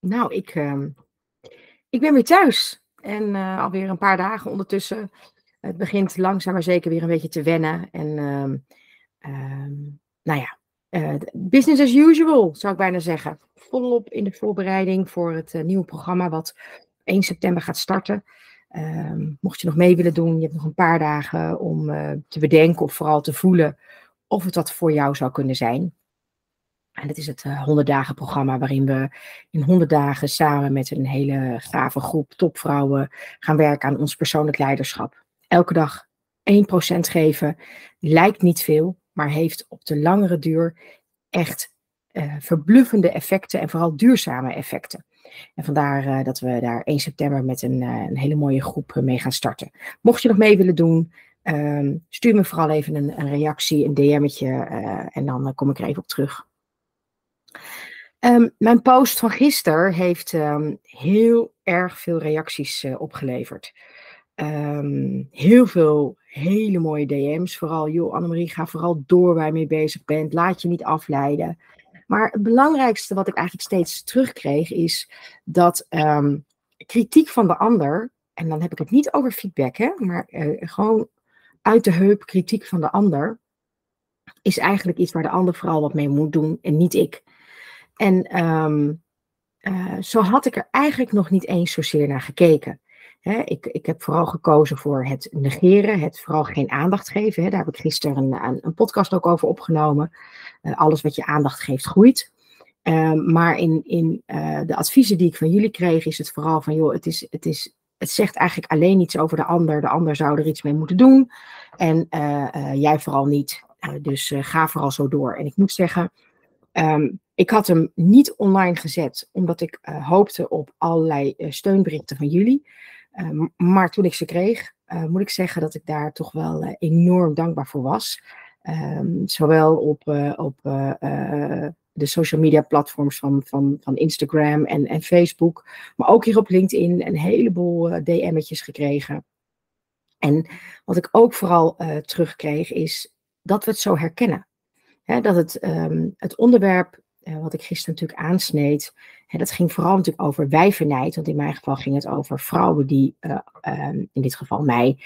Nou, ik, ehm, ik ben weer thuis. En uh, alweer een paar dagen ondertussen. Het begint langzaam maar zeker weer een beetje te wennen. En ehm, ehm, nou ja, uh, business as usual, zou ik bijna zeggen. Volop in de voorbereiding voor het uh, nieuwe programma wat 1 september gaat starten. mocht je nog mee willen doen, je hebt nog een paar dagen om te bedenken of vooral te voelen of het wat voor jou zou kunnen zijn. En dat is het uh, 100 dagen programma waarin we in 100 dagen samen met een hele gave groep topvrouwen gaan werken aan ons persoonlijk leiderschap. Elke dag 1% geven lijkt niet veel, maar heeft op de langere duur echt uh, verbluffende effecten en vooral duurzame effecten. En vandaar uh, dat we daar 1 september met een, een hele mooie groep mee gaan starten. Mocht je nog mee willen doen, um, stuur me vooral even een, een reactie, een DM'tje en dan kom ik er even op terug. Um, mijn post van gisteren heeft um, heel erg veel reacties uh, opgeleverd. Um, heel veel hele mooie DM's. Vooral, joh, Annemarie, ga vooral door waar je mee bezig bent. Laat je niet afleiden. Maar het belangrijkste wat ik eigenlijk steeds terugkreeg is dat kritiek van de ander, en dan heb ik het niet over feedback, hè, maar uh, gewoon uit de heup kritiek van de ander, is eigenlijk iets waar de ander vooral wat mee moet doen en niet ik. En um, uh, zo had ik er eigenlijk nog niet eens zozeer naar gekeken. Ik, ik heb vooral gekozen voor het negeren, het vooral geen aandacht geven. Daar heb ik gisteren een, een podcast ook over opgenomen. Uh, alles wat je aandacht geeft, groeit. Uh, maar in, in uh, de adviezen die ik van jullie kreeg, is het vooral van, joh, het, is, het, is, het zegt eigenlijk alleen iets over de ander. De ander zou er iets mee moeten doen. En jij vooral niet. dus ga vooral zo door. En ik moet zeggen, um, ik had hem niet online gezet, omdat ik uh, hoopte op allerlei uh, steunberichten van jullie. Uh, maar toen ik ze kreeg, eh, moet ik zeggen dat ik daar toch wel enorm dankbaar voor was. Um, zowel op, op de social media platforms van, van, van Instagram en, en Facebook, maar ook hier op LinkedIn een heleboel DM'tjes gekregen. En wat ik ook vooral terugkreeg is dat we het zo herkennen. Hè, dat het, um, het onderwerp uh, wat ik gisteren natuurlijk aansneed, hè, dat ging vooral natuurlijk over wijvenheid. Want in mijn geval ging het over vrouwen die, uh, um, in dit geval mij,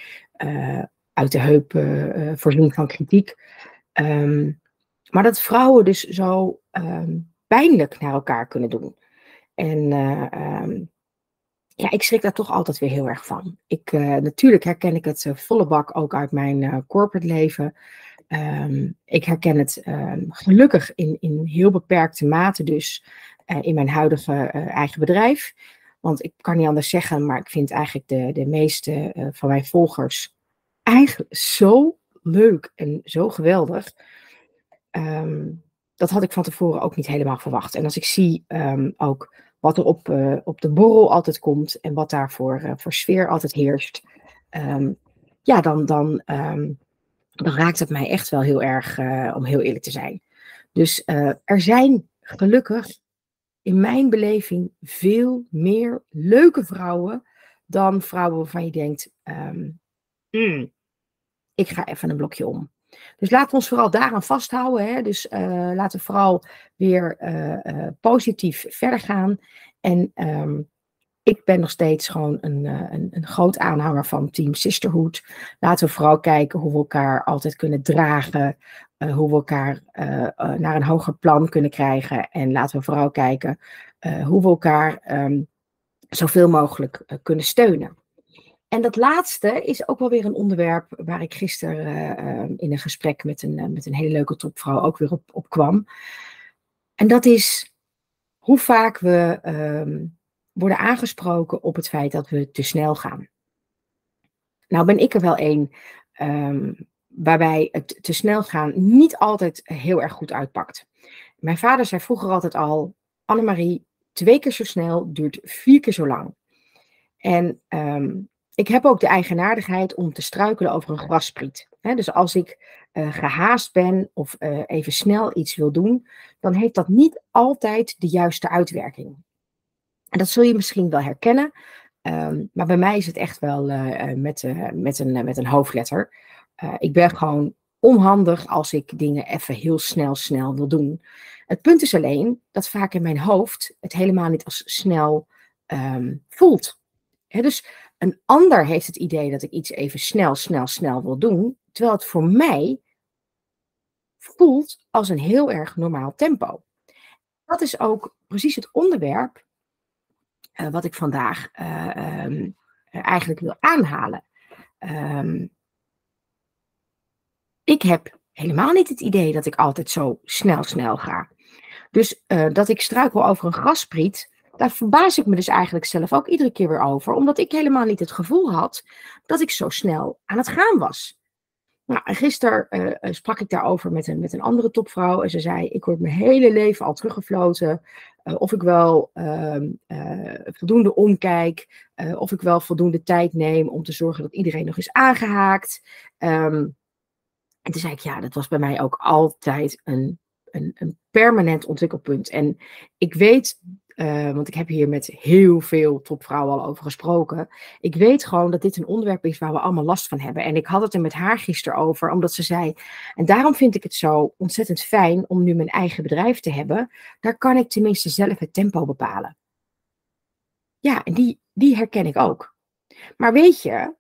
uh, uit de heup voorzien van kritiek. Um, maar dat vrouwen dus zo pijnlijk naar elkaar kunnen doen. En ja, ik schrik daar toch altijd weer heel erg van. Ik, natuurlijk herken ik het volle bak ook uit mijn corporate leven. Um, ik herken het um, gelukkig in, in heel beperkte mate dus uh, in mijn huidige uh, eigen bedrijf. Want ik kan niet anders zeggen, maar ik vind eigenlijk de, de meeste uh, van mijn volgers eigenlijk zo leuk en zo geweldig. Um, dat had ik van tevoren ook niet helemaal verwacht. En als ik zie ook wat er op, op de borrel altijd komt en wat daar voor, voor sfeer altijd heerst, ja, dan, dan dan raakt het mij echt wel heel erg, uh, om heel eerlijk te zijn. Dus uh, er zijn gelukkig in mijn beleving veel meer leuke vrouwen dan vrouwen waarvan je denkt, um, mm, ik ga even een blokje om. Dus laten we ons vooral daaraan vasthouden. Hè? Dus uh, laten we vooral weer positief verder gaan. En um, ik ben nog steeds gewoon een, eh, een, een, groot aanhanger van Team Sisterhood. Laten we vooral kijken hoe we elkaar altijd kunnen dragen. Uh, hoe we elkaar uh, naar een hoger plan kunnen krijgen. En laten we vooral kijken hoe we elkaar um, zoveel mogelijk kunnen steunen. En dat laatste is ook wel weer een onderwerp waar ik gisteren ehm, in een gesprek met een, met een hele leuke topvrouw ook weer op, op kwam. En dat is hoe vaak we. Um, worden aangesproken op het feit dat we te snel gaan. Nou ben ik er wel een um, waarbij het te snel gaan niet altijd heel erg goed uitpakt. Mijn vader zei vroeger altijd al, Annemarie, twee keer zo snel duurt vier keer zo lang. En um, ik heb ook de eigenaardigheid om te struikelen over een grasspriet. dus als ik uh, gehaast ben of uh, even snel iets wil doen, dan heeft dat niet altijd de juiste uitwerking. En dat zul je misschien wel herkennen. Um, maar bij mij is het echt wel uh, met, uh, met, een, met een hoofdletter. Ik ben gewoon onhandig als ik dingen even heel snel, snel wil doen. Het punt is alleen dat vaak in mijn hoofd het helemaal niet als snel um, voelt. dus een ander heeft het idee dat ik iets even snel, snel, snel wil doen, terwijl het voor mij voelt als een heel erg normaal tempo. Dat is ook precies het onderwerp uh, wat ik vandaag uh, um, eigenlijk wil aanhalen. Um, ik heb helemaal niet het idee dat ik altijd zo snel, snel ga. Dus uh, dat ik struikel over een graspriet, daar verbaas ik me dus eigenlijk zelf ook iedere keer weer over. Omdat ik helemaal niet het gevoel had dat ik zo snel aan het gaan was. Nou, gisteren uh, sprak ik daarover met een, met een andere topvrouw. En ze zei: Ik word mijn hele leven al teruggefloten. Uh, of ik wel uh, voldoende omkijk. of ik wel voldoende tijd neem om te zorgen dat iedereen nog is aangehaakt. Um, en toen zei ik, ja, dat was bij mij ook altijd een, een, een permanent ontwikkelpunt. En ik weet, uh, want ik heb hier met heel veel topvrouwen al over gesproken. Ik weet gewoon dat dit een onderwerp is waar we allemaal last van hebben. En ik had het er met haar gisteren over, omdat ze zei. En daarom vind ik het zo ontzettend fijn om nu mijn eigen bedrijf te hebben. Daar kan ik tenminste zelf het tempo bepalen. Ja, en die, die herken ik ook. Maar weet je,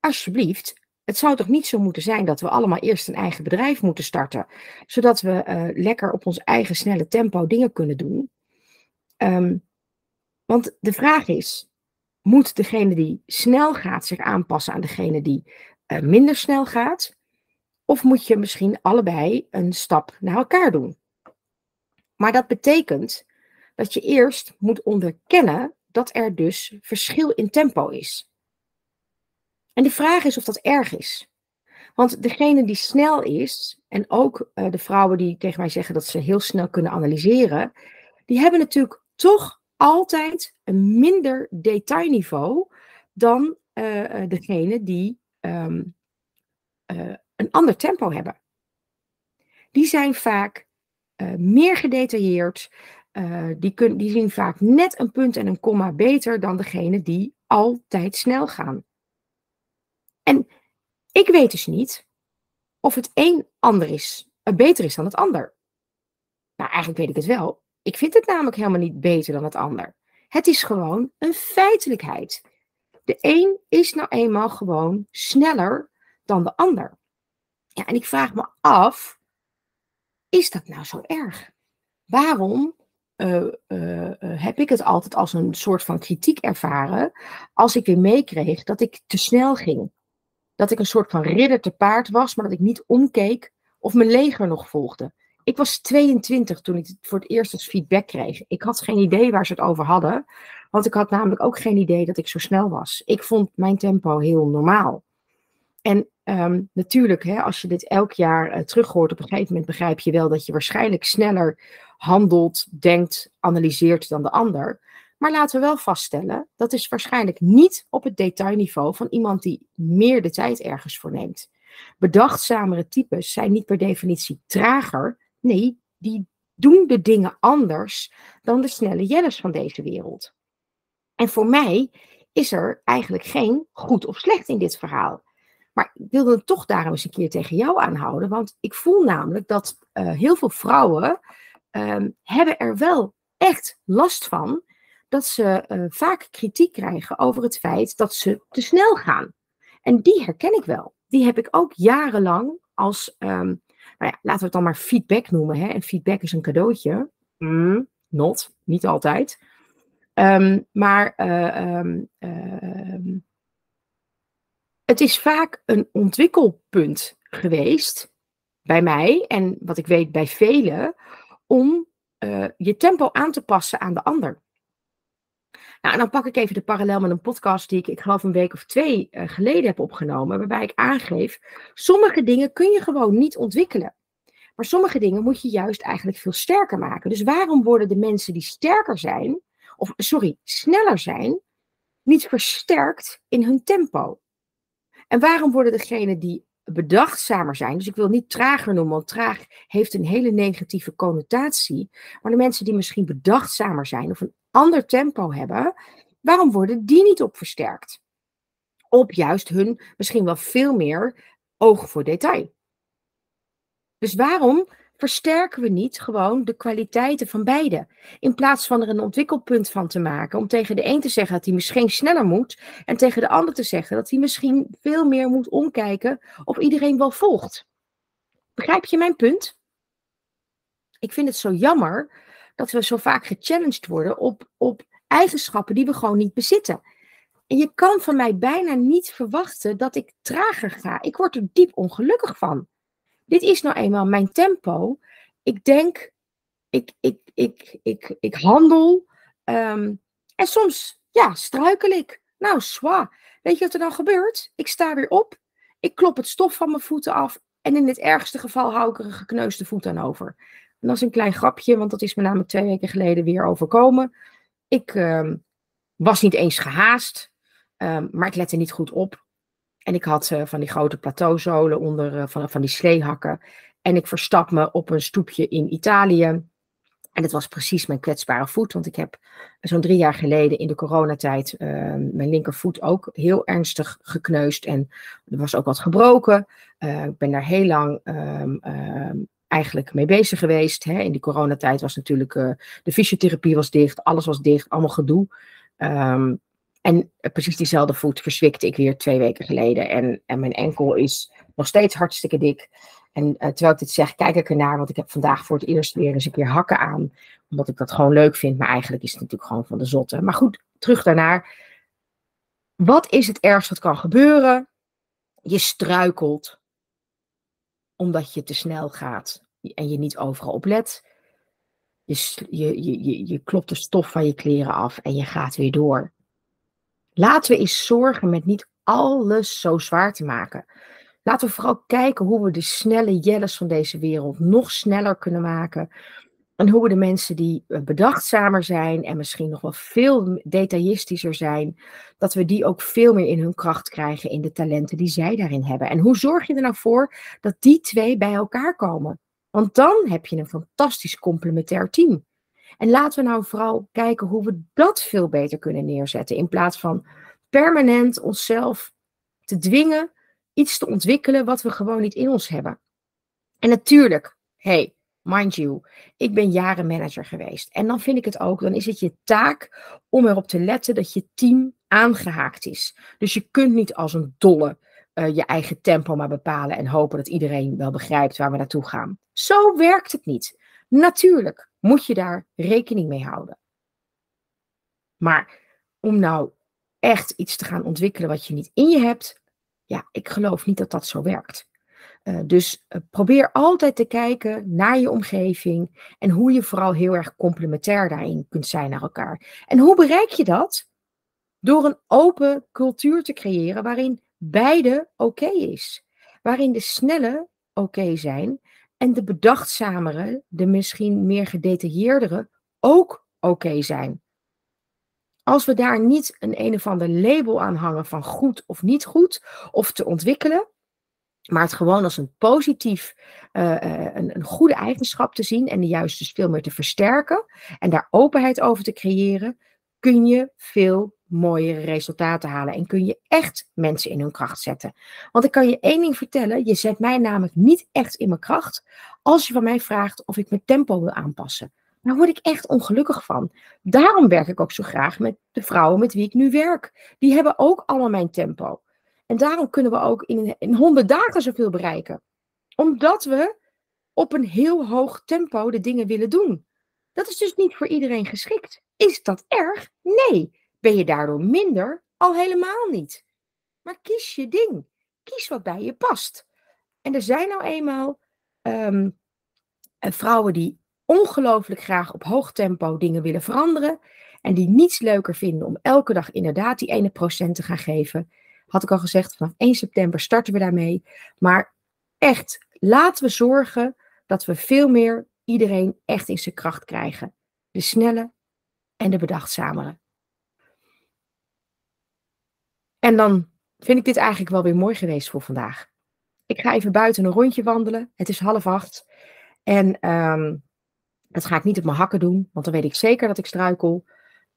alsjeblieft, het zou toch niet zo moeten zijn dat we allemaal eerst een eigen bedrijf moeten starten, zodat we uh, lekker op ons eigen snelle tempo dingen kunnen doen. Um, want de vraag is, moet degene die snel gaat zich aanpassen aan degene die uh, minder snel gaat? Of moet je misschien allebei een stap naar elkaar doen? Maar dat betekent dat je eerst moet onderkennen dat er dus verschil in tempo is. En de vraag is of dat erg is. Want degene die snel is, en ook uh, de vrouwen die tegen mij zeggen dat ze heel snel kunnen analyseren, die hebben natuurlijk toch altijd een minder detailniveau dan uh, degene die um, uh, een ander tempo hebben. Die zijn vaak meer gedetailleerd, die, kun, die zien vaak net een punt en een komma beter dan degene die altijd snel gaan. En ik weet dus niet of het een ander is, beter is dan het ander. Nou, eigenlijk weet ik het wel. Ik vind het namelijk helemaal niet beter dan het ander. Het is gewoon een feitelijkheid. De een is nou eenmaal gewoon sneller dan de ander. Ja, en ik vraag me af, is dat nou zo erg? Waarom uh, uh, heb ik het altijd als een soort van kritiek ervaren als ik weer meekreeg dat ik te snel ging? dat ik een soort van ridder te paard was, maar dat ik niet omkeek of mijn leger nog volgde. Ik was 22 toen ik het voor het eerst als feedback kreeg. Ik had geen idee waar ze het over hadden, want ik had namelijk ook geen idee dat ik zo snel was. Ik vond mijn tempo heel normaal. En um, natuurlijk, hè, als je dit elk jaar uh, terughoort, op een gegeven moment begrijp je wel dat je waarschijnlijk sneller handelt, denkt, analyseert dan de ander. Maar laten we wel vaststellen, dat is waarschijnlijk niet op het detailniveau van iemand die meer de tijd ergens voor neemt. Bedachtzamere types zijn niet per definitie trager. Nee, die doen de dingen anders dan de snelle jellers van deze wereld. En voor mij is er eigenlijk geen goed of slecht in dit verhaal. Maar ik wilde het toch daarom eens een keer tegen jou aanhouden. Want ik voel namelijk dat uh, heel veel vrouwen um, hebben er wel echt last van dat ze uh, vaak kritiek krijgen over het feit dat ze te snel gaan. En die herken ik wel. Die heb ik ook jarenlang als, um, nou ja, laten we het dan maar feedback noemen. Hè? En feedback is een cadeautje. Mm, not, niet altijd. Um, maar uh, um, het is vaak een ontwikkelpunt geweest bij mij en wat ik weet bij velen, om uh, je tempo aan te passen aan de ander. Nou, en dan pak ik even de parallel met een podcast die ik, ik geloof een week of twee uh, geleden heb opgenomen, waarbij ik aangeef, sommige dingen kun je gewoon niet ontwikkelen. Maar sommige dingen moet je juist eigenlijk veel sterker maken. Dus waarom worden de mensen die sterker zijn, of sorry, sneller zijn, niet versterkt in hun tempo? En waarom worden degenen die bedachtzamer zijn, dus ik wil niet trager noemen, want traag heeft een hele negatieve connotatie, maar de mensen die misschien bedachtzamer zijn of een ander tempo hebben, waarom worden die niet op versterkt? Op juist hun misschien wel veel meer oog voor detail. Dus waarom versterken we niet gewoon de kwaliteiten van beide? In plaats van er een ontwikkelpunt van te maken, om tegen de een te zeggen dat hij misschien sneller moet, en tegen de ander te zeggen dat hij misschien veel meer moet omkijken of iedereen wel volgt. Begrijp je mijn punt? Ik vind het zo jammer dat we zo vaak gechallenged worden op, op eigenschappen die we gewoon niet bezitten. En je kan van mij bijna niet verwachten dat ik trager ga. Ik word er diep ongelukkig van. Dit is nou eenmaal mijn tempo. Ik denk, ik, ik, ik, ik, ik handel. Ehm, en soms, ja, struikel ik. Nou, zwa. Weet je wat er dan gebeurt? Ik sta weer op. Ik klop het stof van mijn voeten af. En in het ergste geval hou ik er een gekneusde voet aan over. En dat is een klein grapje, want dat is me namelijk twee weken geleden weer overkomen. Ik ehm, was niet eens gehaast, um, maar ik lette niet goed op. En ik had uh, van die grote plateauzolen onder uh, van, van die sleehakken. En ik verstap me op een stoepje in Italië. En het was precies mijn kwetsbare voet, want ik heb zo'n drie jaar geleden in de coronatijd uh, mijn linkervoet ook heel ernstig gekneusd. En er was ook wat gebroken. Uh, ik ben daar heel lang eigenlijk mee bezig geweest. Hè. In die coronatijd was natuurlijk uh, de fysiotherapie was dicht, alles was dicht, allemaal gedoe. Um, en precies diezelfde voet verzwikte ik weer twee weken geleden. En, en mijn enkel is nog steeds hartstikke dik. En uh, terwijl ik dit zeg, kijk ik ernaar, want ik heb vandaag voor het eerst weer eens een keer hakken aan. Omdat ik dat gewoon leuk vind, maar eigenlijk is het natuurlijk gewoon van de zotte. Maar goed, terug daarnaar. Wat is het ergste wat kan gebeuren? Je struikelt omdat je te snel gaat en je niet overal op let. Je, je, je, je klopt de stof van je kleren af en je gaat weer door. Laten we eens zorgen met niet alles zo zwaar te maken. Laten we vooral kijken hoe we de snelle jelles van deze wereld nog sneller kunnen maken. En hoe we de mensen die eh, bedachtzamer zijn en misschien nog wel veel detailistischer zijn, dat we die ook veel meer in hun kracht krijgen in de talenten die zij daarin hebben. En hoe zorg je er nou voor dat die twee bij elkaar komen? Want dan heb je een fantastisch complementair team. En laten we nou vooral kijken hoe we dat veel beter kunnen neerzetten. In plaats van permanent onszelf te dwingen iets te ontwikkelen wat we gewoon niet in ons hebben. En natuurlijk, hey, mind you, ik ben jaren manager geweest. En dan vind ik het ook, dan is het je taak om erop te letten dat je team aangehaakt is. Dus je kunt niet als een dolle uh, je eigen tempo maar bepalen en hopen dat iedereen wel begrijpt waar we naartoe gaan. Zo werkt het niet. Natuurlijk moet je daar rekening mee houden. Maar om nou echt iets te gaan ontwikkelen wat je niet in je hebt, ja, ik geloof niet dat dat zo werkt. Uh, dus uh, probeer altijd te kijken naar je omgeving en hoe je vooral heel erg complementair daarin kunt zijn naar elkaar. En hoe bereik je dat? Door een open cultuur te creëren waarin beide oké is. Waarin de snelle oké zijn en de bedachtzamere, de misschien meer gedetailleerdere, ook oké zijn. Als we daar niet een een of ander label aan hangen van goed of niet goed, of te ontwikkelen, maar het gewoon als een positief, uh, een, een, goede eigenschap te zien en de juist dus veel meer te versterken en daar openheid over te creëren, kun je veel mooiere resultaten halen. En kun je echt mensen in hun kracht zetten. Want ik kan je één ding vertellen. Je zet mij namelijk niet echt in mijn kracht. Als je van mij vraagt of ik mijn tempo wil aanpassen. Daar word ik echt ongelukkig van. Daarom werk ik ook zo graag met de vrouwen met wie ik nu werk. Die hebben ook allemaal mijn tempo. En daarom kunnen we ook in, in 100 dagen zoveel bereiken. Omdat we op een heel hoog tempo de dingen willen doen. Dat is dus niet voor iedereen geschikt. Is dat erg? Nee. Ben je daardoor minder? Al helemaal niet. Maar kies je ding. Kies wat bij je past. En er zijn nou eenmaal um, vrouwen die ongelooflijk graag op hoog tempo dingen willen veranderen. En die niets leuker vinden om elke dag inderdaad die ene procent te gaan geven. Had ik al gezegd, vanaf 1 september starten we daarmee. Maar echt, laten we zorgen dat we veel meer iedereen echt in zijn kracht krijgen. De snelle en de bedachtzamere. En dan vind ik dit eigenlijk wel weer mooi geweest voor vandaag. Ik ga even buiten een rondje wandelen. Het is half acht. En um, dat ga ik niet op mijn hakken doen, want dan weet ik zeker dat ik struikel.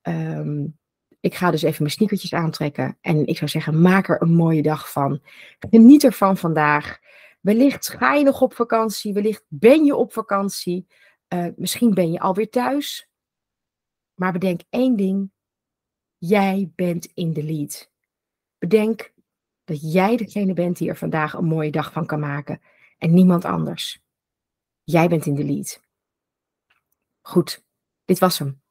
Um, Ik ga dus even mijn sneakertjes aantrekken. En ik zou zeggen, maak er een mooie dag van. Geniet ervan vandaag. Wellicht ga je nog op vakantie. Wellicht ben je op vakantie. Uh, misschien ben je alweer thuis. Maar bedenk één ding. Jij bent in de lead. Bedenk dat jij degene bent die er vandaag een mooie dag van kan maken. En niemand anders. Jij bent in de lead. Goed, dit was hem.